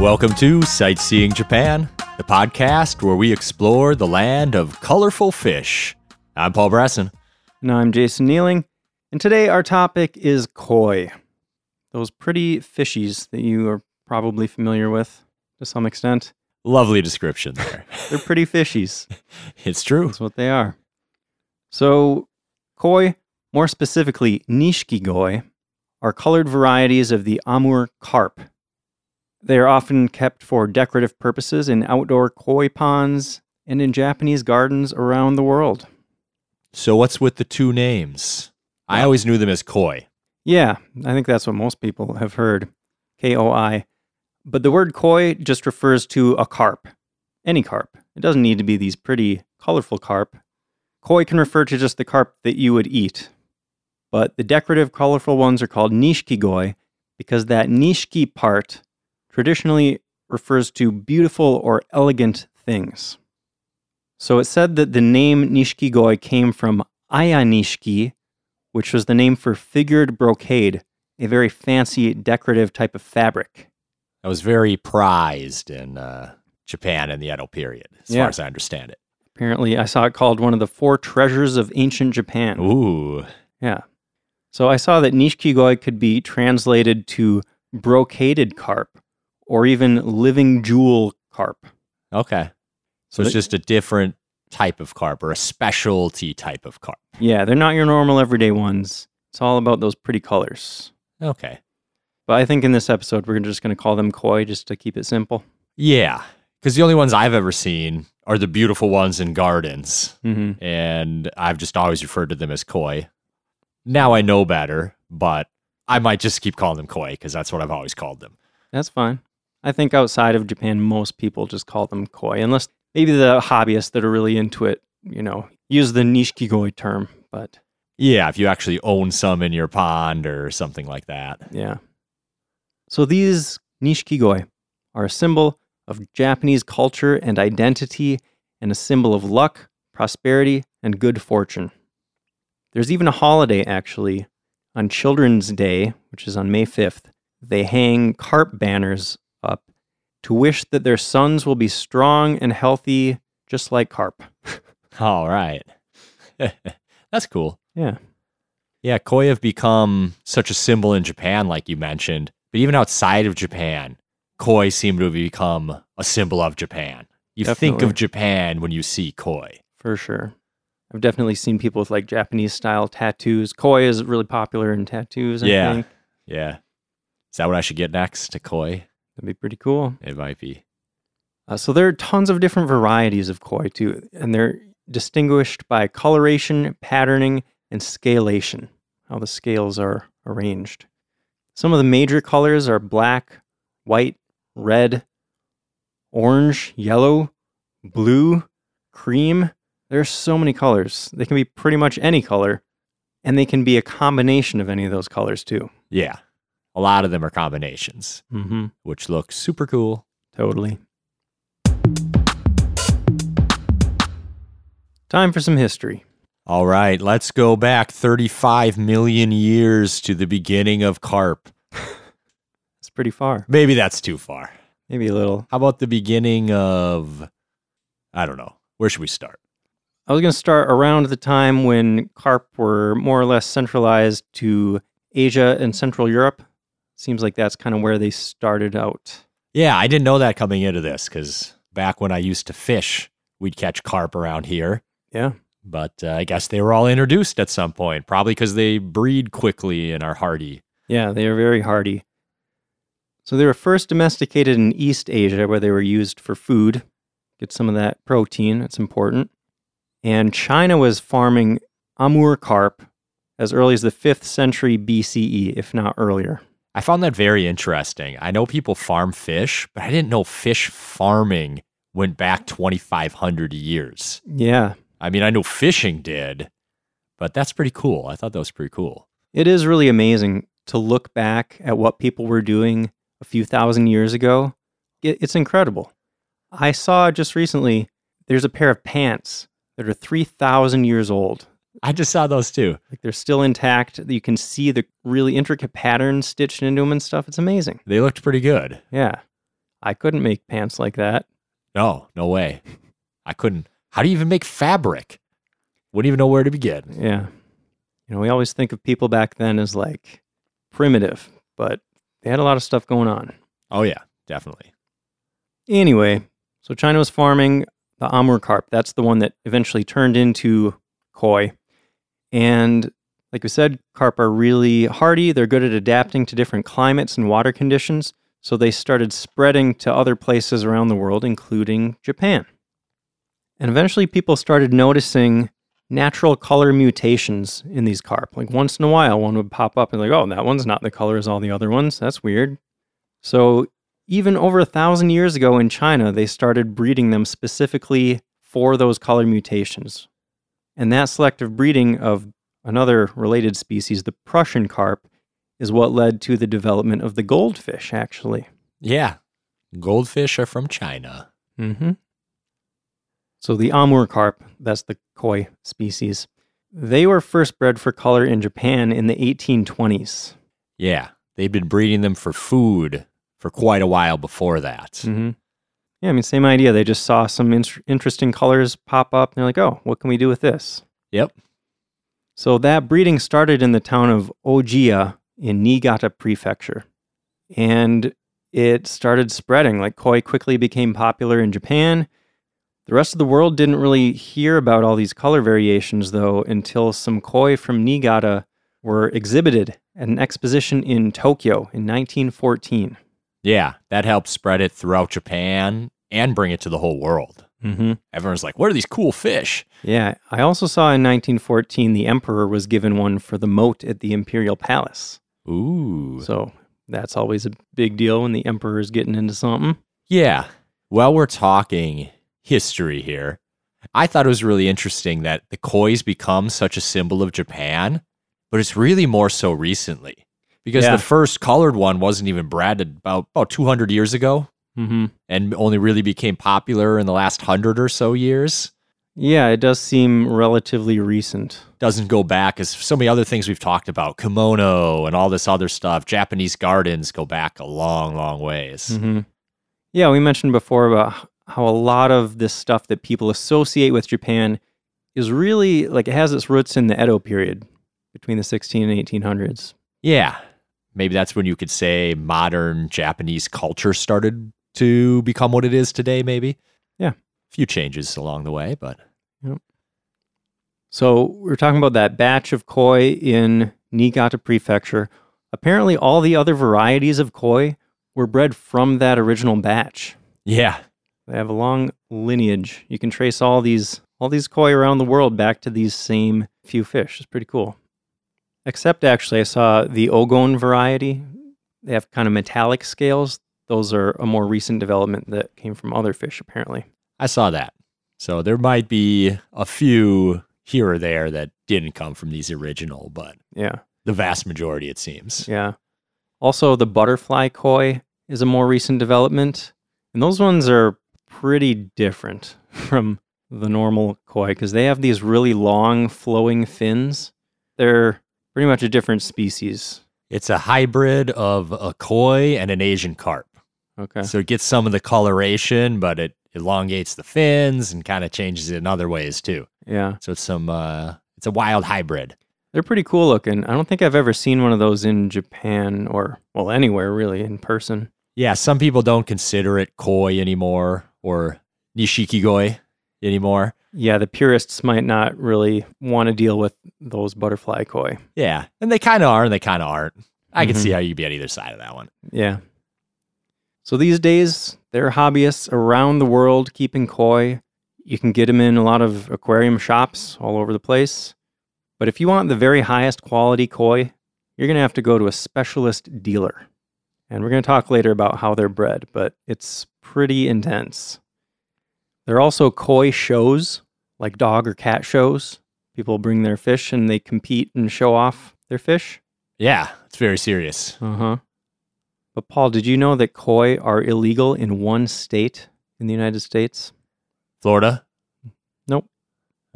Welcome to Sightseeing Japan, the podcast where we explore the land of colorful fish. I'm Paul Bresson. And I'm Jason Nealing. And today our topic is koi. Those pretty fishies that you are probably familiar with to some extent. Lovely description there. They're pretty fishies. it's true. That's what they are. So, koi, more specifically nishikigoi, are colored varieties of the Amur carp. They are often kept for decorative purposes in outdoor koi ponds and in Japanese gardens around the world. So, what's with the two names? I always knew them as koi. Yeah, I think that's what most people have heard. K O I. But the word koi just refers to a carp, any carp. It doesn't need to be these pretty, colorful carp. Koi can refer to just the carp that you would eat. But the decorative, colorful ones are called nishikigoi because that nishiki part traditionally refers to beautiful or elegant things. So it's said that the name nishikigoi came from ayanishiki, which was the name for figured brocade, a very fancy decorative type of fabric. That was very prized in uh, Japan in the Edo period, as Yeah. far as I understand it. Apparently, I saw it called one of the four treasures of ancient Japan. Ooh, Yeah. So I saw that nishikigoi could be translated to brocaded carp or even living jewel carp. okay. So So it's they- just a different type of carp or a specialty type of carp. Yeah, they're not your normal everyday ones. It's all about those pretty colors. Okay. But I think in this episode, we're just going to call them koi just to keep it simple. Yeah. Because the only ones I've ever seen are the beautiful ones in gardens. hmm and I've just always referred to them as koi. Now I know better, but I might just keep calling them koi because that's what I've always called them. That's fine. I think outside of Japan, most people just call them koi, unless maybe the hobbyists that are really into it, you know, use the nishikigoi term. But Yeah, if you actually own some in your pond or something like that. yeah. So these nishikigoi are a symbol of Japanese culture and identity and a symbol of luck, prosperity, and good fortune. There's even a holiday, actually, on Children's Day, which is on May 5th. They hang carp banners up to wish that their sons will be strong and healthy, just like carp. All right. that's cool. Yeah. Yeah, koi have become such a symbol in Japan, like you mentioned, but even outside of Japan, koi seem to have become a symbol of Japan. You think of Japan when you see koi. For sure. I've definitely seen people with like Japanese style tattoos. Koi is really popular in tattoos, I Yeah. think. Yeah. Is that what I should get next to koi? That'd be pretty cool. It might be. Uh, so there are tons of different varieties of koi too, and they're distinguished by coloration, patterning, and scalation, how the scales are arranged. Some of the major colors are black, white, red, orange, yellow, blue, cream. There are so many colors. They can be pretty much any color, and they can be a combination of any of those colors too. Yeah. A lot of them are combinations, Mm-hmm. which look super cool. Totally. Time for some history. All right, let's go back 35 million years to the beginning of carp. It's pretty far. Maybe that's too far. Maybe a little. How about the beginning of, I don't know. Where should we start? I was going to start around the time when carp were more or less centralized to Asia and Central Europe. Seems like that's kind of where they started out. Yeah, I didn't know that coming into this because back when I used to fish, we'd catch carp around here. Yeah. But uh, I guess they were all introduced at some point, probably because they breed quickly and are hardy. Yeah, they are very hardy. So they were first domesticated in East Asia where they were used for food. Get some of that protein, it's important. And China was farming Amur carp as early as the 5th century BCE, if not earlier. I found that very interesting. I know people farm fish, but I didn't know fish farming went back 2,500 years. Yeah, I mean, I know fishing did, but that's pretty cool. I thought that was pretty cool. it is really amazing to look back at what people were doing a few thousand years ago. It's incredible. I saw just recently there's a pair of pants that are 3,000 years old. I just saw those too. Like they're still intact. You can see the really intricate patterns stitched into them and stuff. It's amazing. They looked pretty good. Yeah. I couldn't make pants like that. No, no way. I couldn't. How do you even make fabric? Wouldn't even know where to begin. Yeah. You know, we always think of people back then as like primitive, but they had a lot of stuff going on. Oh, yeah, definitely. Anyway, so China was farming the Amur carp. That's the one that eventually turned into koi. And like we said, carp are really hardy. They're good at adapting to different climates and water conditions. So they started spreading to other places around the world, including Japan. And eventually people started noticing natural color mutations in these carp. Like once in a while, one would pop up and like, oh, that one's not the color as all the other ones. That's weird. So even over a thousand years ago in China, they started breeding them specifically for those color mutations. And that selective breeding of another related species, the Prussian carp, is what led to the development of the goldfish, actually. Yeah. Goldfish are from China. Mm-hmm. So the Amur carp, that's the koi species, they were first bred for color in Japan in the 1820s. Yeah. They'd been breeding them for food for quite a while before that. Mm-hmm. Yeah, I mean, same idea. They just saw some in- interesting colors pop up, and they're like, "Oh, what can we do with this?" Yep. So that breeding started in the town of Ojiya in Niigata Prefecture, and it started spreading. Like koi quickly became popular in Japan. The rest of the world didn't really hear about all these color variations, though, until some koi from Niigata were exhibited at an exposition in Tokyo in 1914. Yeah, that helped spread it throughout Japan and bring it to the whole world. Mm-hmm. Everyone's like, what are these cool fish? Yeah, I also saw in 1914 the emperor was given one for the moat at the imperial palace. Ooh. So that's always a big deal when the emperor is getting into something. Yeah. While we're talking history here. I thought it was really interesting that the koi's become such a symbol of Japan, but it's really more so recently because Yeah. the first colored one wasn't even bred about about 200 years ago Mm-hmm. and only really became popular in the last 100 or so years. Yeah, it does seem relatively recent. Doesn't go back as so many other things we've talked about, kimono and all this other stuff. Japanese gardens go back a long, long ways. Mm-hmm. Yeah, we mentioned before about how a lot of this stuff that people associate with Japan is really like it has its roots in the Edo period between the 16 and 1800s. Yeah. Maybe that's when you could say modern Japanese culture started to become what it is today, maybe. Yeah. A few changes along the way, but So we're talking about that batch of koi in Niigata Prefecture. Apparently, all the other varieties of koi were bred from that original batch. yeah. They have a long lineage. You can trace all these all these koi around the world back to these same few fish. It's pretty cool. Except actually, I saw the Ogon variety. They have kind of metallic scales. Those are a more recent development that came from other fish, apparently. I saw that. So there might be a few here or there that didn't come from these original, but Yeah. the vast majority, it seems. Yeah. Also, the butterfly koi is a more recent development. And those ones are pretty different from the normal koi because they have these really long flowing fins. They're pretty much a different species. It's a hybrid of a koi and an Asian carp. Okay. So it gets some of the coloration, but it elongates the fins and kind of changes it in other ways too. Yeah. So it's some uh it's a wild hybrid. They're pretty cool looking. I don't think I've ever seen one of those in Japan or, well, anywhere really in person. Yeah, some people don't consider it koi anymore or nishikigoi anymore. Yeah, the purists might not really want to deal with those butterfly koi. Yeah, and they kind of are and they kind of aren't. I can Mhm. see how you'd be on either side of that one. Yeah. So these days, there are hobbyists around the world keeping koi. You can get them in a lot of aquarium shops all over the place. But if you want the very highest quality koi, you're going to have to go to a specialist dealer. And we're going to talk later about how they're bred, but it's pretty intense. There are also koi shows, like dog or cat shows. People bring their fish and they compete and show off their fish. Yeah, it's very serious. Uh huh. But Paul, did you know that koi are illegal in one state in the United States? Florida? Nope.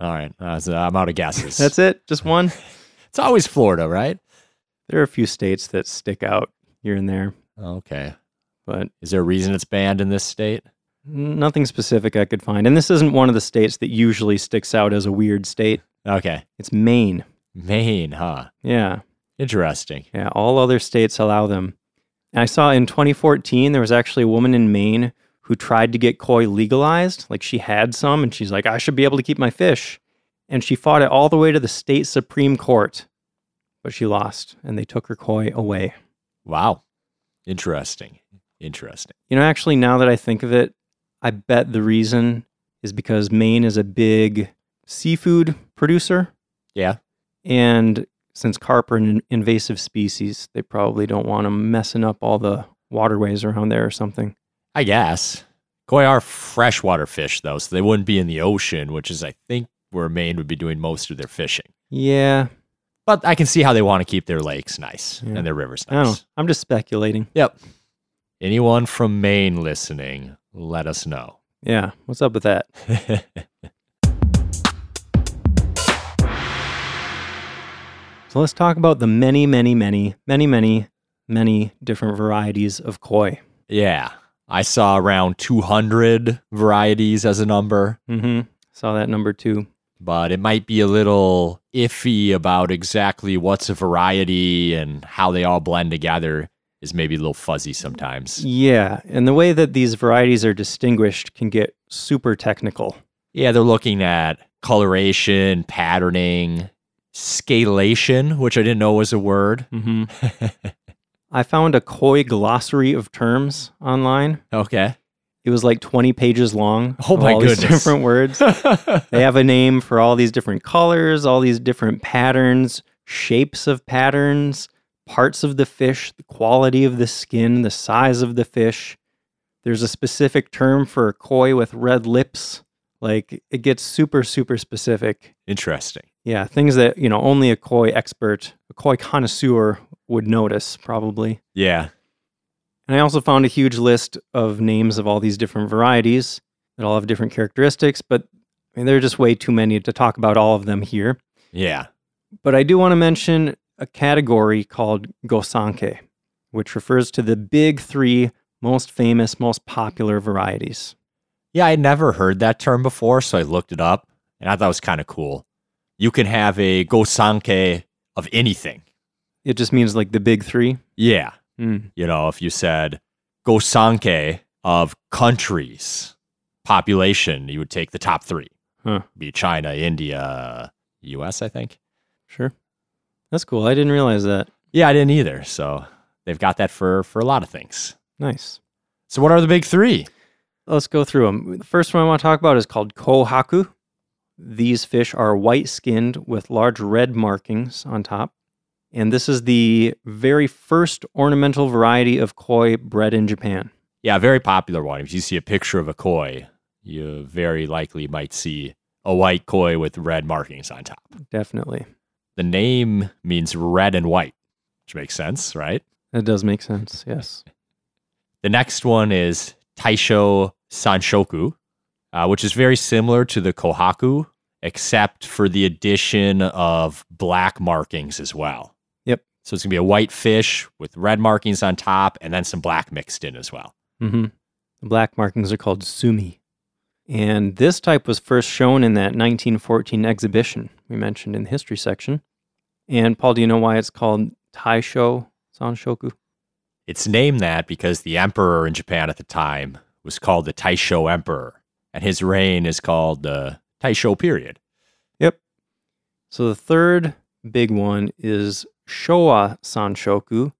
All right, uh, so I'm out of guesses. That's it. Just one. it's always Florida, right? There are a few states that stick out here and there. Okay. but Is there a reason it's banned in this state? nothing specific I could find. And this isn't one of the states that usually sticks out as a weird state. Okay. It's Maine. Maine, huh? Yeah. Interesting. Yeah. All other states allow them. And I saw in 2014, there was actually a woman in Maine who tried to get koi legalized. Like she had some and she's like, I should be able to keep my fish. And she fought it all the way to the state Supreme Court, but she lost and they took her koi away. Wow. Interesting. Interesting. You know, actually, now that I think of it, I bet the reason is because Maine is a big seafood producer. Yeah. And since carp are an invasive species, they probably don't want them messing up all the waterways around there or something. I guess. Koi are freshwater fish, though, so they wouldn't be in the ocean, which is, I think, where Maine would be doing most of their fishing. Yeah, But I can see how they want to keep their lakes nice Yeah. and their rivers I don't know. nice. I'm just speculating. Yep. Anyone from Maine listening, let us know. Yeah, what's up with that? So let's talk about the many, many, many, many, many, many different varieties of koi. yeah. I saw around 200 varieties as a number, Mm-hmm. Saw that number too. but it might be a little iffy about exactly what's a variety and how they all blend together is maybe a little fuzzy sometimes. Yeah, and the way that these varieties are distinguished can get super technical. Yeah, they're looking at coloration, patterning, scalation, which I didn't know was a word. Mm-hmm. I found a koi glossary of terms online. Okay. It was like 20 pages long. Oh of my all these different words. they have a name for all these different colors, all these different patterns, shapes of patterns, parts of the fish, the quality of the skin, the size of the fish. There's a specific term for a koi with red lips. Like it gets super, super specific. Interesting. Yeah, things that, you know, only a koi expert, a koi connoisseur would notice probably. Yeah. And I also found a huge list of names of all these different varieties that all have different characteristics, but I mean, there are just way too many to talk about all of them here. Yeah. But I do want to mention a category called Gosanke, which refers to the big three most famous, most popular varieties. Yeah, I'd never heard that term before, so I looked it up and I thought it was kind of cool. You can have a gosanke of anything. It just means like the big three. Yeah. Mm. You know, if you said gosanke of countries, population, you would take the top three. Huh. Be China, India, US, I think. Sure. That's cool. I didn't realize that. Yeah, I didn't either. So they've got that for for a lot of things. Nice. So what are the big three? Let's go through them. The first one I want to talk about is called kohaku. These fish are white skinned with large red markings on top. And this is the very first ornamental variety of koi bred in Japan. Yeah, very popular one. If you see a picture of a koi, you very likely might see a white koi with red markings on top. Definitely. The name means red and white, which makes sense, right? That does make sense. Yes. The next one is Taisho Sanshoku, uh, which is very similar to the Kohaku, except for the addition of black markings as well. Yep. So it's going to be a white fish with red markings on top and then some black mixed in as well. hmm The black markings are called sumi. And this type was first shown in that 1914 exhibition we mentioned in the history section. And Paul, do you know why it's called Taisho Sanshoku? It's named that because the emperor in Japan at the time was called the Taisho Emperor, and his reign is called the Taisho period. Yep. So the third big one is Showa Sanshoku.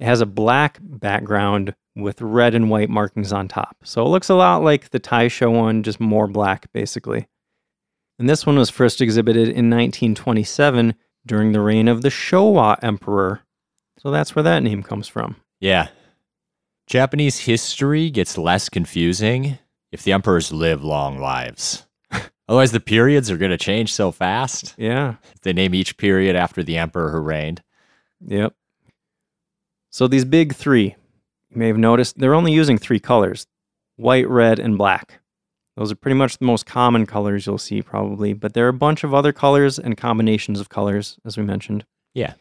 It has a black background with red and white markings on top. So it looks a lot like the Taisho one, just more black, basically. And this one was first exhibited in 1927 during the reign of the Showa Emperor. So that's where that name comes from. Yeah. Japanese history gets less confusing if the emperors live long lives. Otherwise, the periods are going to change so fast. Yeah. They name each period after the emperor who reigned. Yep. So these big three, you may have noticed, they're only using three colors white, red, and black. Those are pretty much the most common colors you'll see, probably, but there are a bunch of other colors and combinations of colors, as we mentioned. Yeah.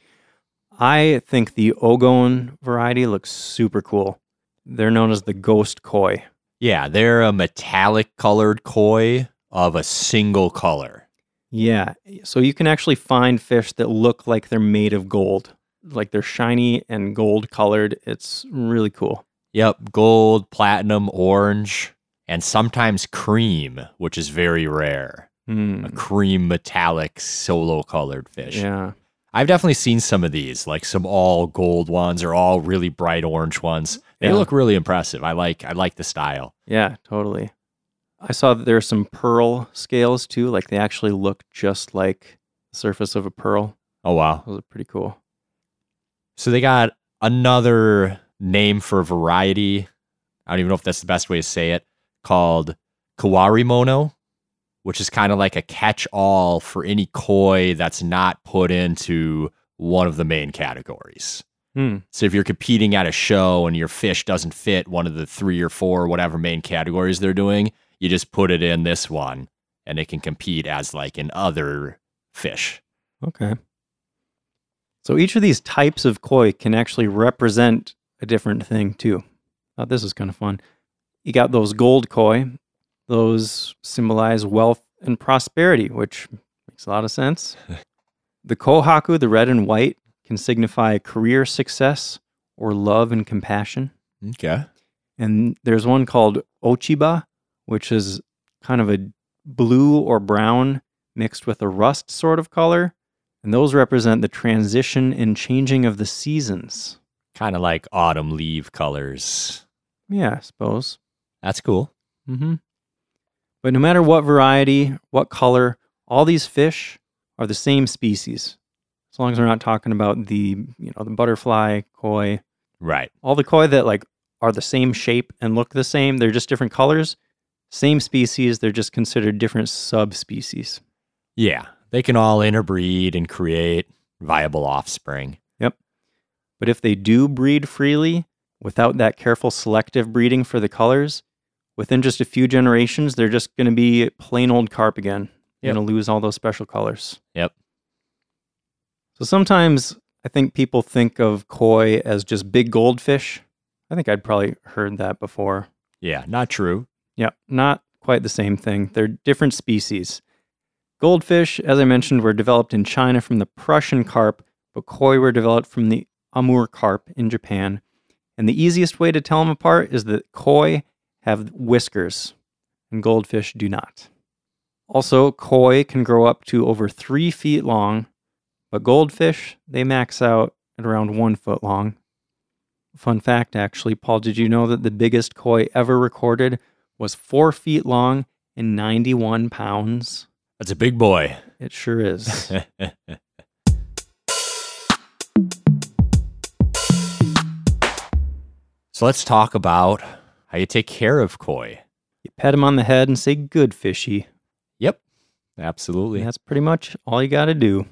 I think the Ogon variety looks super cool. They're known as the ghost koi. Yeah, they're a metallic colored koi of a single color. Yeah. So you can actually find fish that look like they're made of gold. Like they're shiny and gold colored. It's really cool. Yep, gold, platinum, orange, and sometimes cream, which is very rare. Hmm. A cream metallic solo colored fish. Yeah. I've definitely seen some of these, like some all gold ones or all really bright orange ones. They Yeah. look really impressive. I like I like the style. Yeah, totally. I saw that there are some pearl scales too. Like they actually look just like the surface of a pearl. Oh wow. Those are pretty cool. So they got another name for a variety. I don't even know if that's the best way to say it, called Kawarimono, which is kind of like a catch all for any koi that's not put into one of the main categories. Hmm. So if you're competing at a show and your fish doesn't fit one of the three or four whatever main categories they're doing, you just put it in this one and it can compete as like an other fish. Okay. So each of these types of koi can actually represent a different thing too. Thought this was kind of fun. You got those gold koi. Those symbolize wealth and prosperity, which makes a lot of sense. the kohaku, the red and white, can signify career success or love and compassion. Okay. And there's one called Ochiba, which is kind of a blue or brown mixed with a rust sort of color. And those represent the transition and changing of the seasons. Kind of like autumn leaf colors. Yeah, I suppose. That's cool. hmm But no matter what variety, what color, all these fish are the same species. As long as we're not talking about the, you know, the butterfly koi, Right. all the koi that like are the same shape and look the same, they're just different colors. Same species, they're just considered different subspecies. Yeah. They can all interbreed and create viable offspring. Yep. But if they do breed freely without that careful selective breeding for the colors, within just a few generations, they're just going to be plain old carp again. Yep. going to lose all those special colors. Yep. So sometimes I think people think of koi as just big goldfish. I think I'd probably heard that before. Yeah. Not true. Yeah, not quite the same thing. They're different species. Goldfish, as I mentioned, were developed in China from the Prussian carp, but koi were developed from the Amur carp in Japan. And the easiest way to tell them apart is that koi have whiskers and goldfish do not. Also, koi can grow up to over three feet long, but goldfish, they max out at around one foot long. Fun fact, actually, Paul, did you know that the biggest koi ever recorded was four feet long and 91 pounds? That's a big boy. It sure is. so let's talk about how you take care of koi. you pet him on the head and say, good fishy. Yep. Absolutely. That's pretty much all you got to do.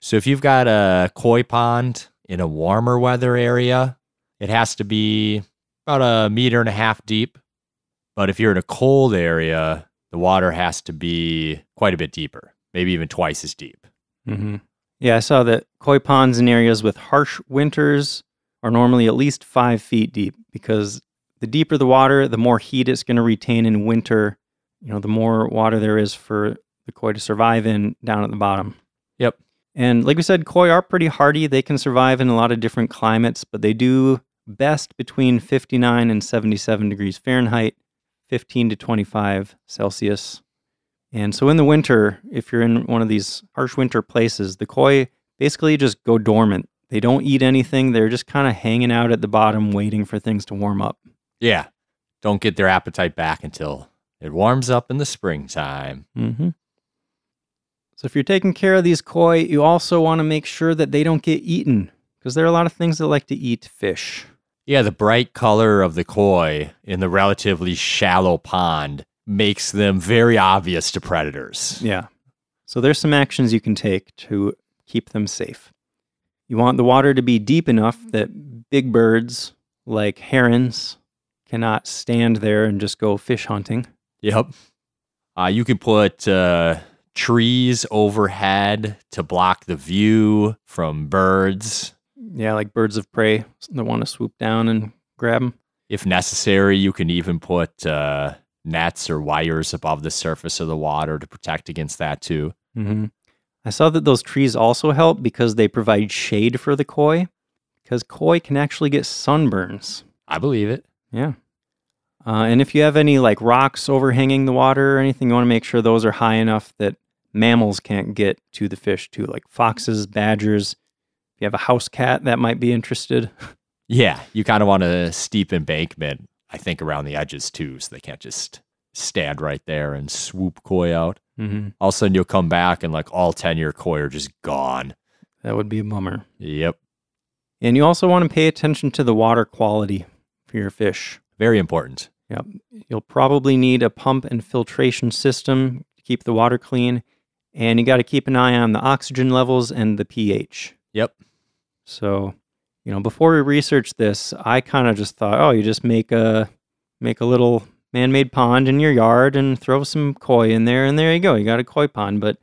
So if you've got a koi pond in a warmer weather area, it has to be about a meter and a half deep. But if you're in a cold area, the water has to be quite a bit deeper, maybe even twice as deep. hmm Yeah, I saw that koi ponds in areas with harsh winters are normally at least five feet deep because the deeper the water, the more heat it's going to retain in winter. You know, the more water there is for the koi to survive in down at the bottom. Yep. And like we said, koi are pretty hardy. They can survive in a lot of different climates, but they do best between 59 and 77 degrees Fahrenheit, 15 to 25 Celsius. And so in the winter, if you're in one of these harsh winter places, the koi basically just go dormant. They don't eat anything. They're just kind of hanging out at the bottom waiting for things to warm up. Yeah. Don't get their appetite back until it warms up in the springtime. Mm-hmm. So if you're taking care of these koi, you also want to make sure that they don't get eaten because there are a lot of things that like to eat fish. Yeah, the bright color of the koi in the relatively shallow pond makes them very obvious to predators. Yeah. So there's some actions you can take to keep them safe. You want the water to be deep enough that big birds like herons cannot stand there and just go fish hunting. Yep. Uh, you can put uh, trees overhead to block the view from birds. Yeah, like birds of prey that want to swoop down and grab them. If necessary, you can even put uh, nets or wires above the surface of the water to protect against that too. hmm I saw that those trees also help because they provide shade for the koi, because koi can actually get sunburns. I believe it. Yeah. Uh, and if you have any like rocks overhanging the water or anything, you want to make sure those are high enough that mammals can't get to the fish too, like foxes, badgers. If you have a house cat that might be interested. Yeah, you kind of want a steep embankment, I think, around the edges too, so they can't just stand right there and swoop koi out. Mm-hmm. All of a sudden, you'll come back and like all 10 year koi are just gone. That would be a bummer. Yep. And you also want to pay attention to the water quality for your fish. Very important. Yep. You'll probably need a pump and filtration system to keep the water clean. And you got to keep an eye on the oxygen levels and the pH. Yep. So, you know, before we researched this, I kind of just thought, oh, you just make a make a little man-made pond in your yard and throw some koi in there and there you go. You got a koi pond, but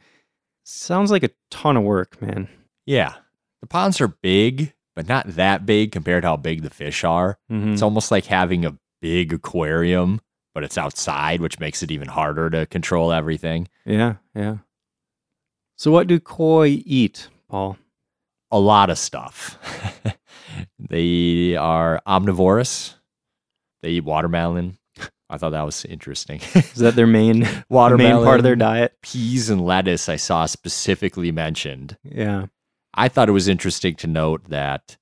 sounds like a ton of work, man. Yeah. The ponds are big, but not that big compared to how big the fish are. Mhm. It's almost like having a big aquarium, but it's outside, which makes it even harder to control everything. Yeah, yeah. So what do koi eat, Paul? A lot of stuff. they are omnivorous. They eat watermelon. I thought that was interesting. Is that their main the main watermelon, part of their diet? peas and lettuce I saw specifically mentioned. Yeah. I thought it was interesting to note that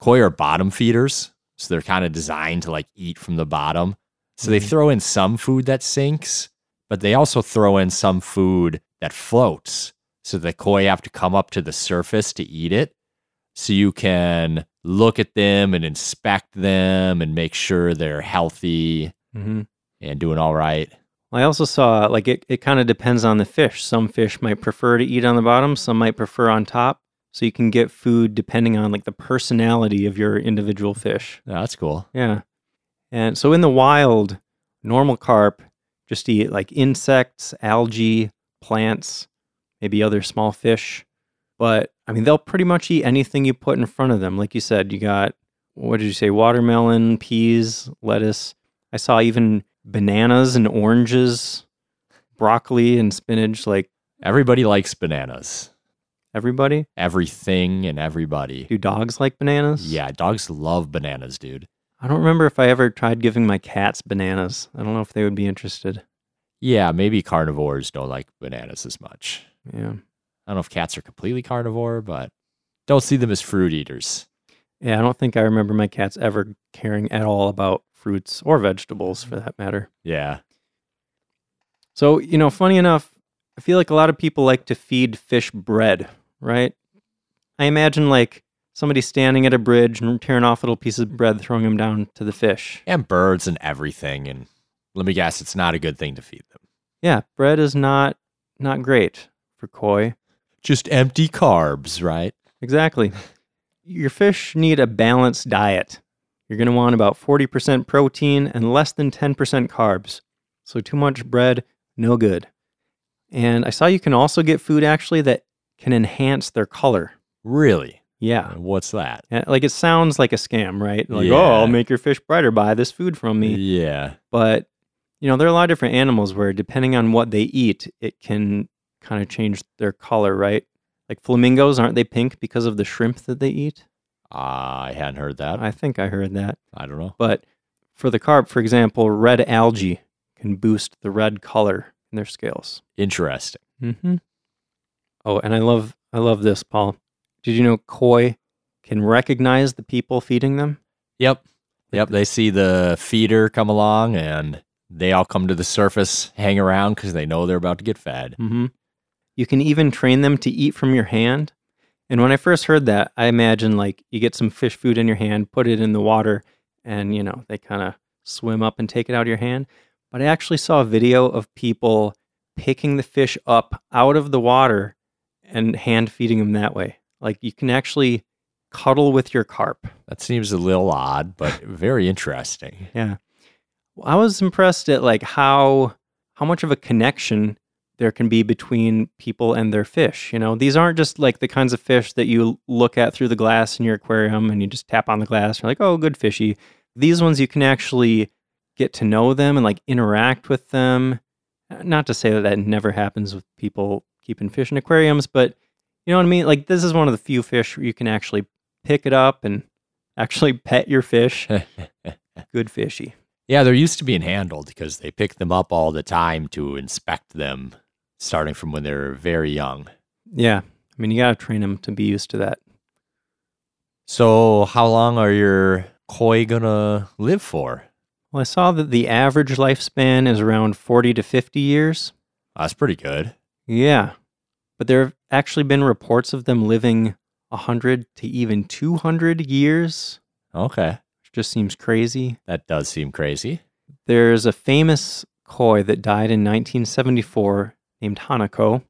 koi are bottom feeders. So they're kind of designed to like eat from the bottom. So they Mhm. throw in some food that sinks, but they also throw in some food that floats. So the koi have to come up to the surface to eat it. So you can look at them and inspect them and make sure they're healthy hmm and doing all right. I also saw like it, it kind of depends on the fish. Some fish might prefer to eat on the bottom, some might prefer on top. So you can get food depending on like the personality of your individual fish. That's cool. Yeah. And so in the wild, normal carp just eat like insects, algae, plants, maybe other small fish. But I mean, they'll pretty much eat anything you put in front of them. Like you said, you got, what did you say? Watermelon, peas, lettuce. I saw even bananas and oranges, broccoli and spinach. Like Everybody likes bananas. everybody. Everything and everybody. Do dogs like bananas? Yeah, dogs love bananas, dude. I don't remember if I ever tried giving my cats bananas. I don't know if they would be interested. Yeah, maybe carnivores don't like bananas as much. Yeah. I don't know if cats are completely carnivore, but don't see them as fruit eaters. Yeah, I don't think I remember my cats ever caring at all about fruits or vegetables for that matter. Yeah. So, you know, funny enough, I feel like a lot of people like to feed fish bread, right? I imagine like somebody standing at a bridge and tearing off little pieces of bread, throwing them down to the fish. And birds and everything. And let me guess, it's not a good thing to feed them. Yeah, bread is not not great for koi. Just empty carbs, right? Exactly. Your fish need a balanced diet. You're going to want about 40% protein and less than 10% carbs. So, too much bread, no good. And I saw you can also get food actually that can enhance their color. Really? Yeah. What's that? Like it sounds like a scam, right? Like, oh, Yeah. oh, I'll make your fish brighter, buy this food from me. Yeah. But, you know, there are a lot of different animals where depending on what they eat, it can kind of change their color, right? Like flamingos, aren't they pink because of the shrimp that they eat? I hadn't heard that. I think I heard that. I don't know. But for the carp, for example, red algae can boost the red color in their scales. Interesting. Mm-hmm. Oh, and I love I love this, Paul. Did you know koi can recognize the people feeding them? Yep. Yep. They see the feeder come along and they all come to the surface, hang around because they know they're about to get fed. Mm-hmm. You can even train them to eat from your hand. And when I first heard that, I imagined like you get some fish food in your hand, put it in the water, and you know, they kind of swim up and take it out of your hand. But I actually saw a video of people picking the fish up out of the water and hand feeding them that way. Like you can actually cuddle with your carp. That seems a little odd, but very interesting. Yeah. Well, I was impressed at like how how much of a connection there can be between people and their fish. You know, these aren't just like the kinds of fish that you look at through the glass in your aquarium and you just tap on the glass. And you're like, oh, good fishy. These ones you can actually get to know them and like interact with them. Uh, not to say that that never happens with people keeping fish in aquariums, but you know what I mean? Like this is one of the few fish where you can actually pick it up and actually pet your fish. Good fishy. Yeah, they're used to being handled because they pick them up all the time to inspect them, starting from when they're very young. Yeah. I mean, you got to train them to be used to that. So, how long are your koi gonna live for? Well, I saw that the average lifespan is around 40 to 50 years. That's pretty good. Yeah. But there have actually been reports of them living 100 to even 200 years, Okay, which just seems crazy. that does seem crazy. There's a famous koi that died in 1974 named Hanako.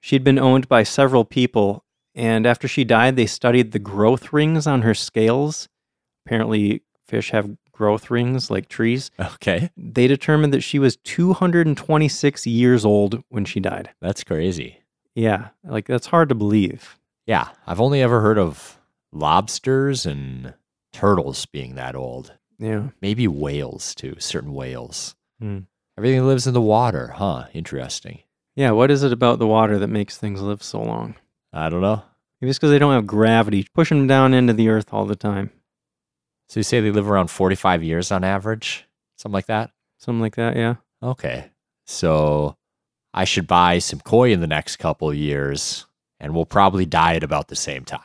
She'd been owned by several people, and after she died, they studied the growth rings on her scales. Apparently, fish have growth rings like trees. Okay, They determined that she was 226 years old when she died. that's crazy. Yeah, like that's hard to believe. Yeah, I've only ever heard of lobsters and turtles being that old. Yeah. Maybe whales too, certain whales. Hmm. Everything lives in the water, huh? Interesting. Yeah, what is it about the water that makes things live so long? I don't know. Maybe it's because they don't have gravity pushing them down into the earth all the time. So you say they live around 45 years on average? Something like that? Something like that, yeah. Okay. So I should buy some koi in the next couple of years and we'll probably die at about the same time.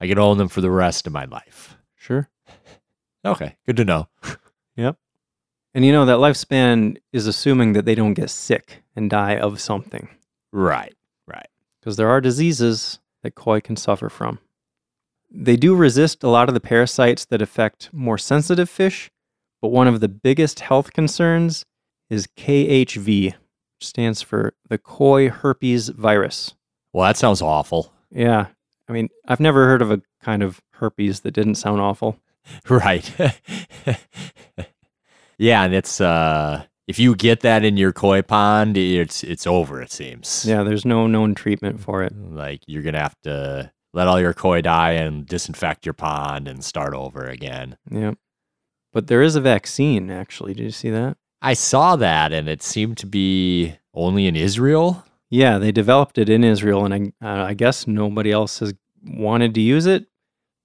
I can own them for the rest of my life. Sure. Okay, good to know. And you know, that lifespan is assuming that they don't get sick and die of something. Right, right. Because there are diseases that koi can suffer from. They do resist a lot of the parasites that affect more sensitive fish, but one of the biggest health concerns is KHV, which stands for the koi herpes virus. Well, that sounds awful. Yeah. I mean, I've never heard of a kind of herpes that didn't sound awful. Right. yeah, and it's uh if you get that in your koi pond, it's it's over, it seems. Yeah, there's no known treatment for it. Like you're gonna have to let all your koi die and disinfect your pond and start over again. Yeah. But there is a vaccine, actually. Did you see that? I saw that and it seemed to be only in Israel. Yeah, they developed it in Israel, and I, uh, I guess nobody else has wanted to use it.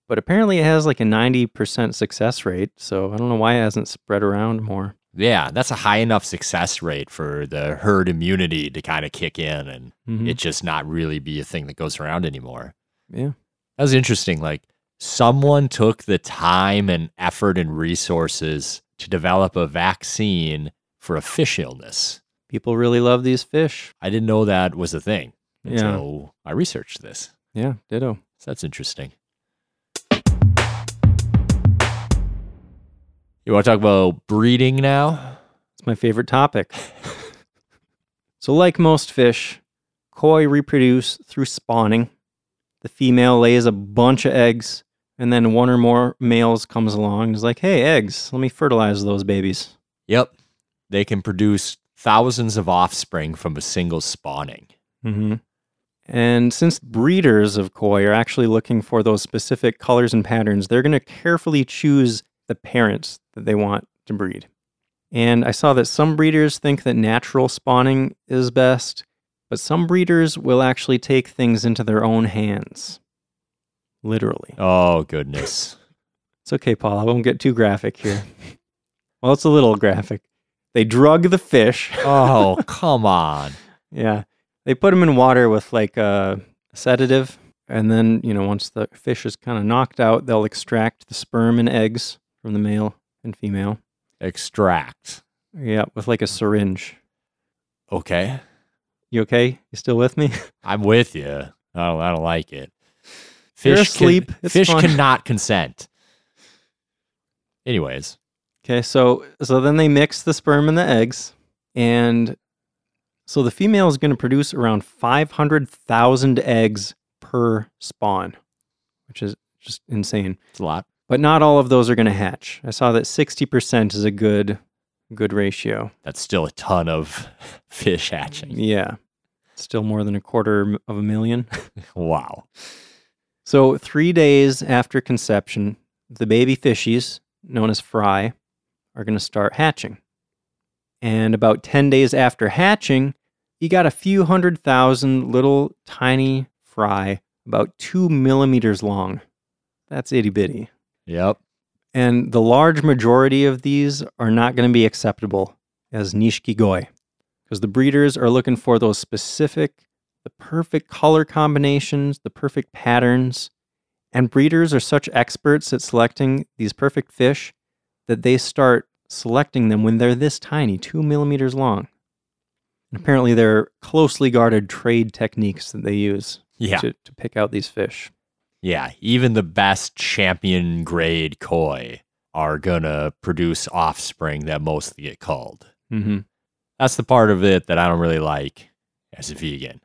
But apparently, it has like a 90% success rate. So I don't know why it hasn't spread around more. Yeah, that's a high enough success rate for the herd immunity to kind of kick in and Mhm. it just not really be a thing that goes around anymore. Yeah. That was interesting. Like someone took the time and effort and resources to develop a vaccine for a fish illness. People really love these fish. I didn't know that was a thing Yeah. until I researched this. Yeah, ditto. So that's interesting. You want to talk about breeding now? It's my favorite topic. so, like most fish, koi reproduce through spawning. The female lays a bunch of eggs, and then one or more males comes along and is like, hey, eggs, let me fertilize those babies. Yep. They can produce thousands of offspring from a single spawning. Mm-hmm. And since breeders of koi are actually looking for those specific colors and patterns, they're going to carefully choose the parents that they want to breed. And I saw that some breeders think that natural spawning is best, but some breeders will actually take things into their own hands. Literally. Oh, goodness. It's okay, Paul. I won't get too graphic here. well, it's a little graphic. They drug the fish. oh, come on. Yeah. They put them in water with like a sedative. And then, you know, once the fish is kind of knocked out, they'll extract the sperm and eggs from the male and female. Extract. Yeah, with like a syringe. Okay. You okay? You still with me? I'm with you. I don't, I don't like it. Can- It's fish fine. cannot consent. Anyways, Okay, so so then they mix the sperm and the eggs, and so the female is going to produce around five hundred thousand eggs per spawn, which is just insane. it's a lot. But not all of those are going to hatch. I saw that sixty percent is a good good ratio. That's still a ton of fish hatching. Yeah, still more than a quarter of a million. Wow. So three days after conception, the baby fishies known as fry, are going to start hatching. And about 10 days after hatching, you got a few hundred thousand little tiny fry, about two millimeters long. That's itty bitty. Yep. And the large majority of these are not going to be acceptable as nishikigoi because the breeders are looking for those specific, the perfect color combinations, the perfect patterns. And breeders are such experts at selecting these perfect fish that they start selecting them when they're this tiny, two millimeters long. And apparently, they're closely guarded trade techniques that they use Yeah. to, to pick out these fish. Yeah. Even the best champion grade koi are going to produce offspring that mostly get culled. Mm-hmm. That's the part of it that I don't really like as a vegan.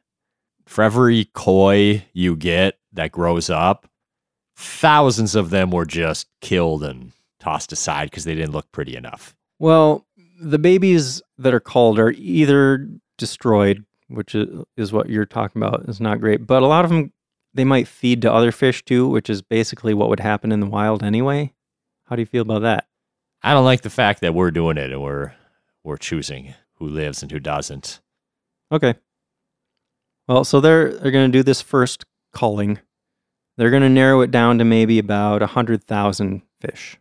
For every koi you get that grows up, thousands of them were just killed and tossed aside because they didn't look pretty enough. Well, the babies that are called are either destroyed, which is, is what you're talking about, is not great, but a lot of them they might feed to other fish too, which is basically what would happen in the wild anyway. How do you feel about that? I don't like the fact that we're doing it and we're we're choosing who lives and who doesn't. Okay. Well, so they're they're going to do this first culling. They're going to narrow it down to maybe about 100,000 fish.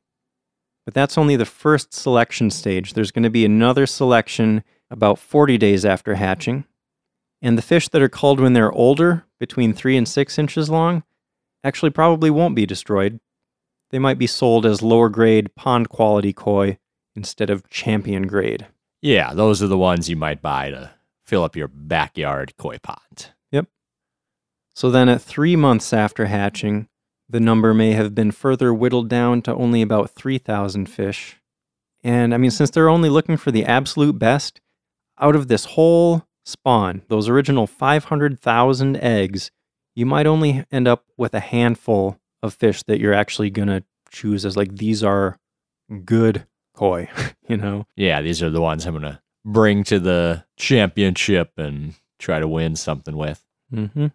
But that's only the first selection stage. There's going to be another selection about 40 days after hatching. And the fish that are culled when they're older, between 3 and 6 inches long, actually probably won't be destroyed. They might be sold as lower grade pond quality koi instead of champion grade. Yeah, those are the ones you might buy to fill up your backyard koi pond. Yep. So then, at three months after hatching, the number may have been further whittled down to only about 3,000 fish. And I mean, since they're only looking for the absolute best, out of this whole spawn, those original 500,000 eggs, you might only end up with a handful of fish that you're actually going to choose as like, these are good koi, you know? Yeah, these are the ones I'm going to bring to the championship and try to win something with. Mm-hmm.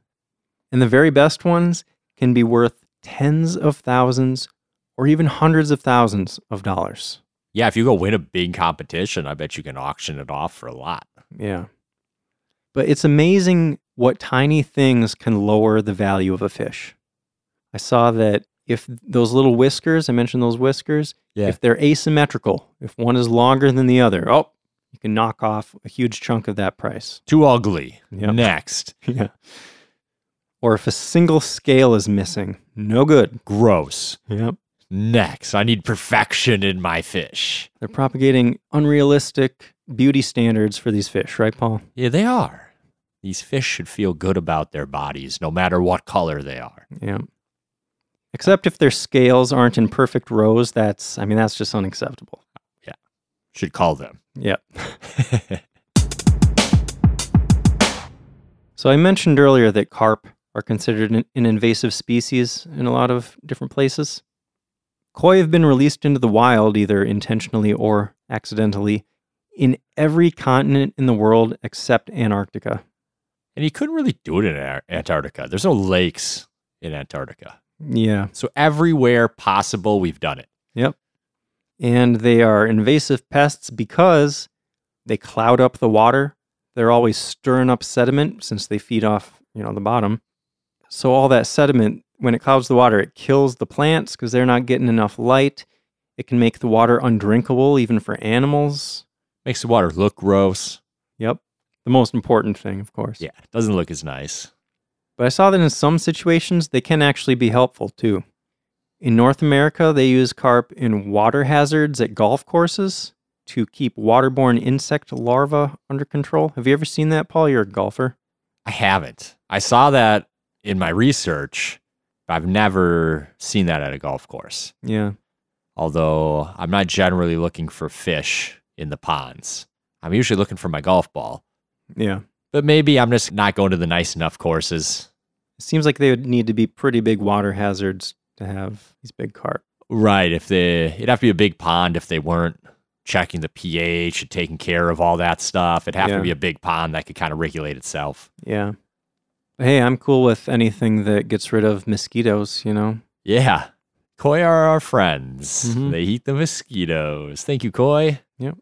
And the very best ones can be worth tens of thousands or even hundreds of thousands of dollars. Yeah, if you go win a big competition, I bet you can auction it off for a lot. Yeah. But it's amazing what tiny things can lower the value of a fish. I saw that if those little whiskers, I mentioned those whiskers, Yeah. if they're asymmetrical, if one is longer than the other, oh, you can knock off a huge chunk of that price. Too ugly. Yep. Next. yeah. Or if a single scale is missing, no good. Gross. Yep. Next. I need perfection in my fish. They're propagating unrealistic beauty standards for these fish, right, Paul? Yeah, they are. These fish should feel good about their bodies, no matter what color they are. Yeah. Except if their scales aren't in perfect rows, that's, I mean, that's just unacceptable. Yeah. Should call them. Yep. So I mentioned earlier that carp are considered an, an invasive species in a lot of different places. Koi have been released into the wild, either intentionally or accidentally, in every continent in the world except Antarctica. And you couldn't really do it in Antarctica. There's no lakes in Antarctica. Yeah. So everywhere possible, we've done it. Yep. And they are invasive pests because they cloud up the water. They're always stirring up sediment since they feed off, you know, the bottom. So all that sediment, when it clouds the water, it kills the plants because they're not getting enough light. It can make the water undrinkable even for animals. Makes the water look gross. The most important thing, of course. Yeah, it doesn't look as nice. But I saw that in some situations, they can actually be helpful too. In North America, they use carp in water hazards at golf courses to keep waterborne insect larvae under control. Have you ever seen that, Paul? You're a golfer. I haven't. I saw that in my research, but I've never seen that at a golf course. Yeah. Although I'm not generally looking for fish in the ponds. I'm usually looking for my golf ball. Yeah. But maybe I'm just not going to the nice enough courses. It seems like they would need to be pretty big water hazards to have these big carp. Right. If they, it'd have to be a big pond if they weren't checking the pH and taking care of all that stuff. It'd have Yeah. to be a big pond that could kind of regulate itself. Yeah. Hey, I'm cool with anything that gets rid of mosquitoes, you know? Yeah. Koi are our friends. Mhm. They eat the mosquitoes. Thank you, Koi. Yep.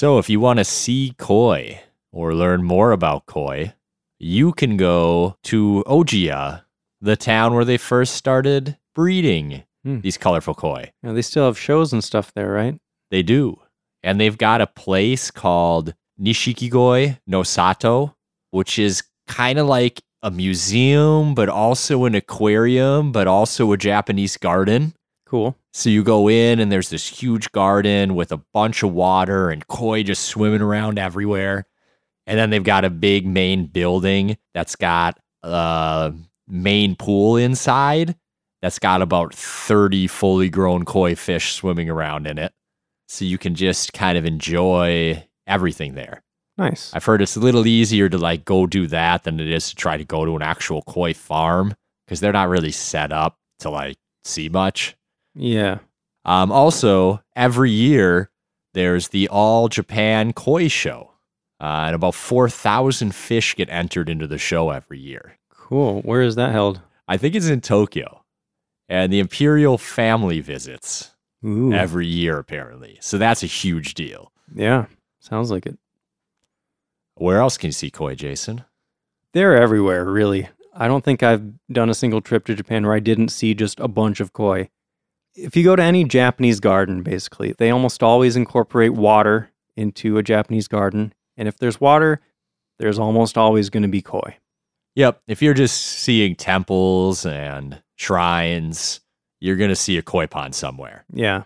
So, if you want to see koi or learn more about koi, you can go to Ojiya, the town where they first started breeding Hmm. these colorful koi. Yeah, they still have shows and stuff there, right? They do. And they've got a place called Nishikigoi no Sato, which is kind of like a museum, but also an aquarium, but also a Japanese garden. Cool. So you go in and there's this huge garden with a bunch of water and koi just swimming around everywhere. And then they've got a big main building that's got a main pool inside that's got about 30 fully grown koi fish swimming around in it. So you can just kind of enjoy everything there. Nice. I've heard it's a little easier to like go do that than it is to try to go to an actual koi farm because they're not really set up to like see much. Yeah. Um, also, every year there's the All Japan Koi Show, uh, and about 4,000 fish get entered into the show every year. Cool. Where is that held? I think it's in Tokyo. And the Imperial family visits Ooh. every year, apparently. So that's a huge deal. yeah. Sounds like it. Where else can you see koi, Jason? They're everywhere, really. I don't think I've done a single trip to Japan where I didn't see just a bunch of koi. If you go to any Japanese garden, basically, they almost always incorporate water into a Japanese garden. And if there's water, there's almost always going to be koi. Yep. If you're just seeing temples and shrines, you're going to see a koi pond somewhere. Yeah.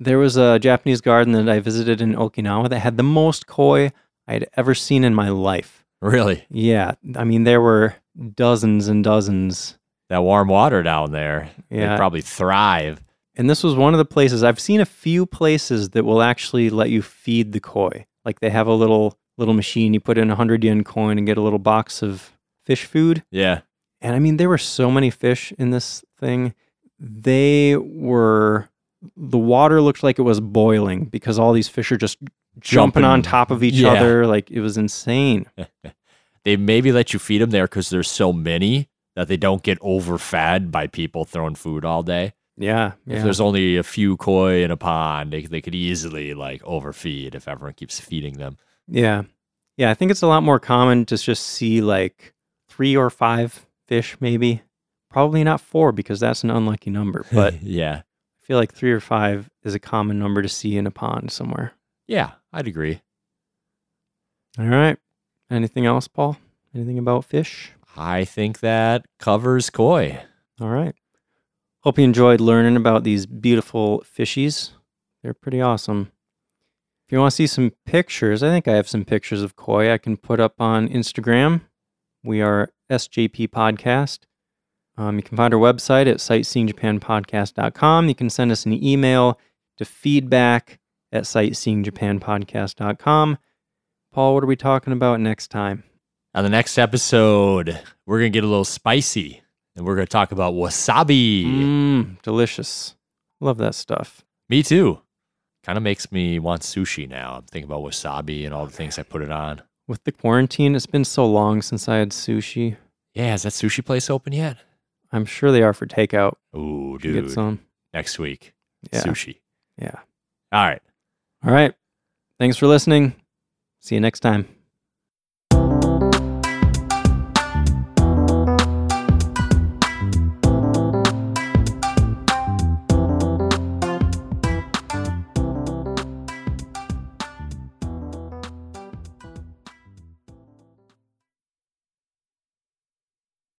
There was a Japanese garden that I visited in Okinawa that had the most koi I'd ever seen in my life. Really? Yeah. I mean, there were dozens and dozens. That warm water down there, Yeah. they probably thrive. And this was one of the places I've seen a few places that will actually let you feed the koi. Like they have a little little machine you put in a 100 yen coin and get a little box of fish food. Yeah. And I mean there were so many fish in this thing. They were the water looked like it was boiling because all these fish are just jumping, on top of each Yeah. other like it was insane. They maybe let you feed them there because there's so many that they don't get overfed by people throwing food all day. Yeah. If there's only a few koi in a pond, they, they could easily like overfeed if everyone keeps feeding them. Yeah. Yeah, I think it's a lot more common to just see like 3 or 5 fish maybe. Probably not 4 because that's an unlucky number, but yeah, I feel like 3 or 5 is a common number to see in a pond somewhere. Yeah, I'd agree. All right. Anything else, Paul? Anything about fish? I think that covers koi. All right. Hope you enjoyed learning about these beautiful fishies. They're pretty awesome. If you want to see some pictures, I think I have some pictures of koi I can put up on Instagram. We are SJP Podcast. Um, you can find our website at sightseeingjapanpodcast.com. You can send us an email to feedback at sightseeingjapanpodcast.com. Paul, what are we talking about next time? On the next episode, we're going to get a little spicy and we're going to talk about wasabi. Mmm, delicious. Love that stuff. Me too. Kind of makes me want sushi now. I'm thinking about wasabi and all the things I put it on. With the quarantine, it's been so long since I had sushi. Yeah, is that sushi place open yet? I'm sure they are for takeout. Ooh, You Get dude. some. Next week, Yeah. sushi. Yeah. All right. All right. Thanks for listening. See you next time.